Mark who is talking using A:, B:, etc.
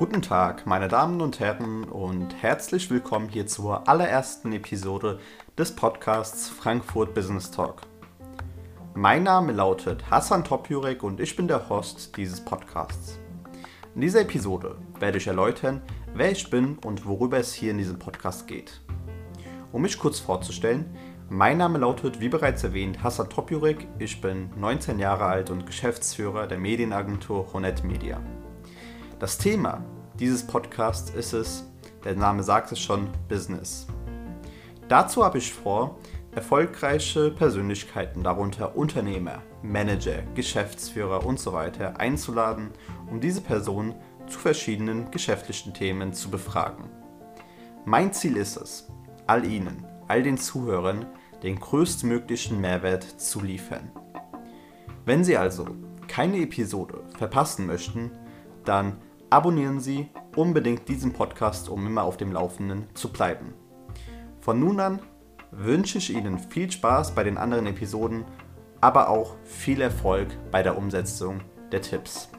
A: Guten Tag, meine Damen und Herren, und herzlich willkommen hier zur allerersten Episode des Podcasts Frankfurt Business Talk. Mein Name lautet Hassan Topjurek und ich bin der Host dieses Podcasts. In dieser Episode werde ich erläutern, wer ich bin und worüber es hier in diesem Podcast geht. Um mich kurz vorzustellen, mein Name lautet, wie bereits erwähnt, Hassan Topjurek. Ich bin 19 Jahre alt und Geschäftsführer der Medienagentur Honet Media. Das Thema dieses Podcasts ist es, der Name sagt es schon, Business. Dazu habe ich vor, erfolgreiche Persönlichkeiten, darunter Unternehmer, Manager, Geschäftsführer usw. So einzuladen, um diese Personen zu verschiedenen geschäftlichen Themen zu befragen. Mein Ziel ist es, all Ihnen, all den Zuhörern, den größtmöglichen Mehrwert zu liefern. Wenn Sie also keine Episode verpassen möchten, dann abonnieren Sie unbedingt diesen Podcast, um immer auf dem Laufenden zu bleiben. Von nun an wünsche ich Ihnen viel Spaß bei den anderen Episoden, aber auch viel Erfolg bei der Umsetzung der Tipps.